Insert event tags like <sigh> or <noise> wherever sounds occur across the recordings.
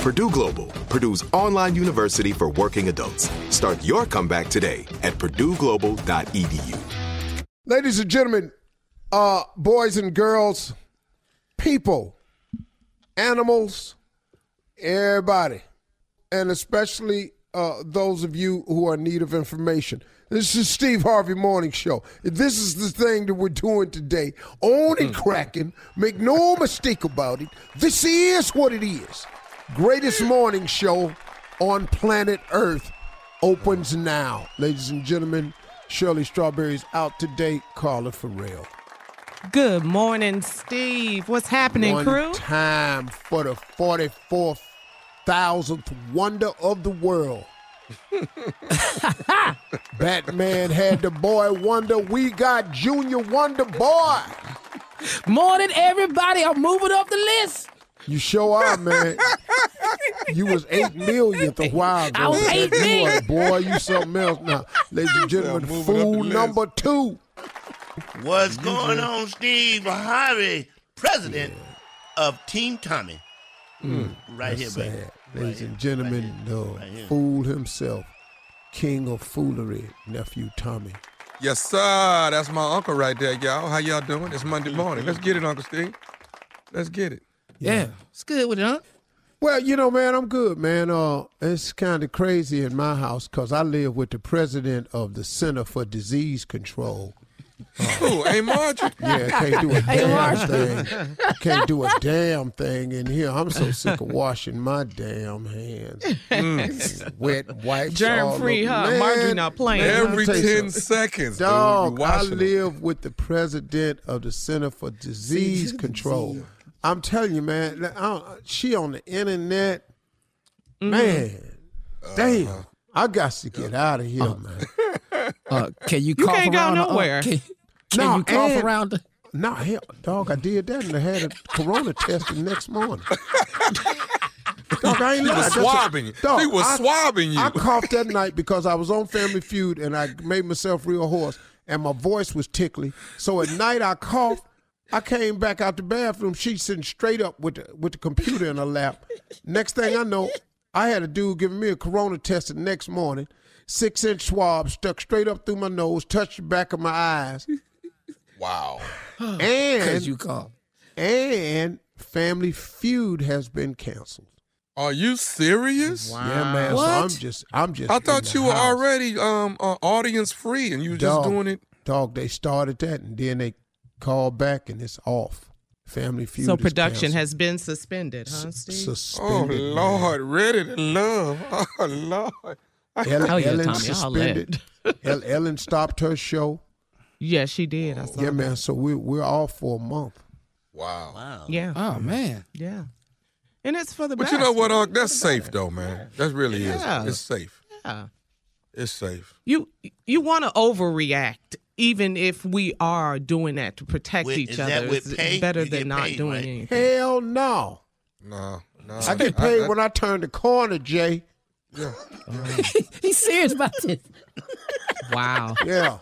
Purdue Global, Purdue's online university for working adults. Start your comeback today at purdueglobal.edu. Ladies and gentlemen, uh, boys and girls, people, animals, everybody, and especially uh, those of you who are in need of information. This is Steve Harvey Morning Show. This is the thing that we're doing today. On and cracking. Make no mistake about it. This is what it is. Greatest morning show on planet Earth opens now. Ladies and gentlemen, Shirley Strawberry's out today. Carla Ferrell. Good morning, Steve. What's happening, One crew? time for the 44,000th wonder of the world. <laughs> Batman had the boy wonder. We got Junior Wonder Boy. Morning, everybody. I'm moving up the list. You sure are, man. <laughs> You was eight millionth a while ago. I was man. eight You million. are, boy, you something else now. Ladies and gentlemen, moving up the fool list. number two. What's going on, Steve Harvey, president of Team Tommy? Mm. right here, That's baby. sad. Right Ladies here, and gentlemen, right the right fool himself, king of foolery, nephew Tommy. Yes, sir. That's my uncle right there, y'all. How y'all doing? It's Monday morning. Let's get it, Uncle Steve. Let's get it. Yeah, it's good with it, huh? Well, you know, man, I'm good, man. Uh, it's kind of crazy in my house because I live with the president of the Center for Disease Control. Ooh, hey, Marjorie. <laughs> Yeah, can't do a damn thing. <laughs> Can't do a damn thing in here. I'm so sick of washing my damn hands. <laughs> Wet wipes. Germ all free, over. huh? Man, Marjorie not playing. man, let me Every tell 10 seconds, dude, Dog, you I washing them. live with the president of the Center for Disease Control. I'm telling you, man, I don't- she on the internet. Man, damn. I got to get out of here, man. <laughs> Uh, can you You cough can't go around? the- uh, nowhere. can <laughs> can No, you cough and- around? The, No, hell, dog, I did that and I had a corona test the next morning. <laughs> dog, I ain't He lying. was That's a- swabbing you. Dog, He was I- swabbing you. I coughed that night because I was on Family Feud and I made myself real hoarse and my voice was tickly. So at night I coughed I came back out the bathroom. She's sitting straight up with the, with the computer in her lap. Next thing I know, I had a dude giving me a corona test the next morning. Six inch swab stuck straight up through my nose, touched the back of my eyes. Wow. And you called. and Family Feud has been canceled. Are you serious? Yeah, man. So What? I'm just, I'm just. I thought the you were house. already um uh, audience free and you were just doing it. Dog, they started that and then they called back and it's off. Family Feud. So production has been suspended, huh, Steve? Oh suspended. man. Lord, ready to love. <laughs> Oh Lord. Ellen, Oh, yeah, Ellen Tommy, I'll suspended. El- Ellen stopped her show. yes, she did. I saw Yeah, that. man. So we're we're off for a month. Wow. Wow. Yeah, Oh man. yeah. And it's for the But best. you know what, Unc? That's safe though, man. That really Yeah. is. It's safe. Yeah. It's safe. You you want to overreact, even if we are doing that to protect With- each is other. It's pay? better You than not paid, doing right? anything. Hell no. No, no. I get paid when I turn the corner, Jay. Yeah, <laughs> He's serious about this. Wow. Yeah.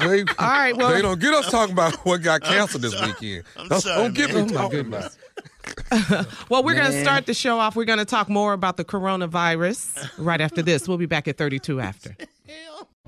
Jay, All right, well- Jay, don't get us talking about <laughs> what got canceled this weekend. I'm don't, sorry, don't get man. me Oh, talking about. <laughs> Well, we're going to start the show off. We're going to talk more about the coronavirus right after this. We'll be back at 32 after.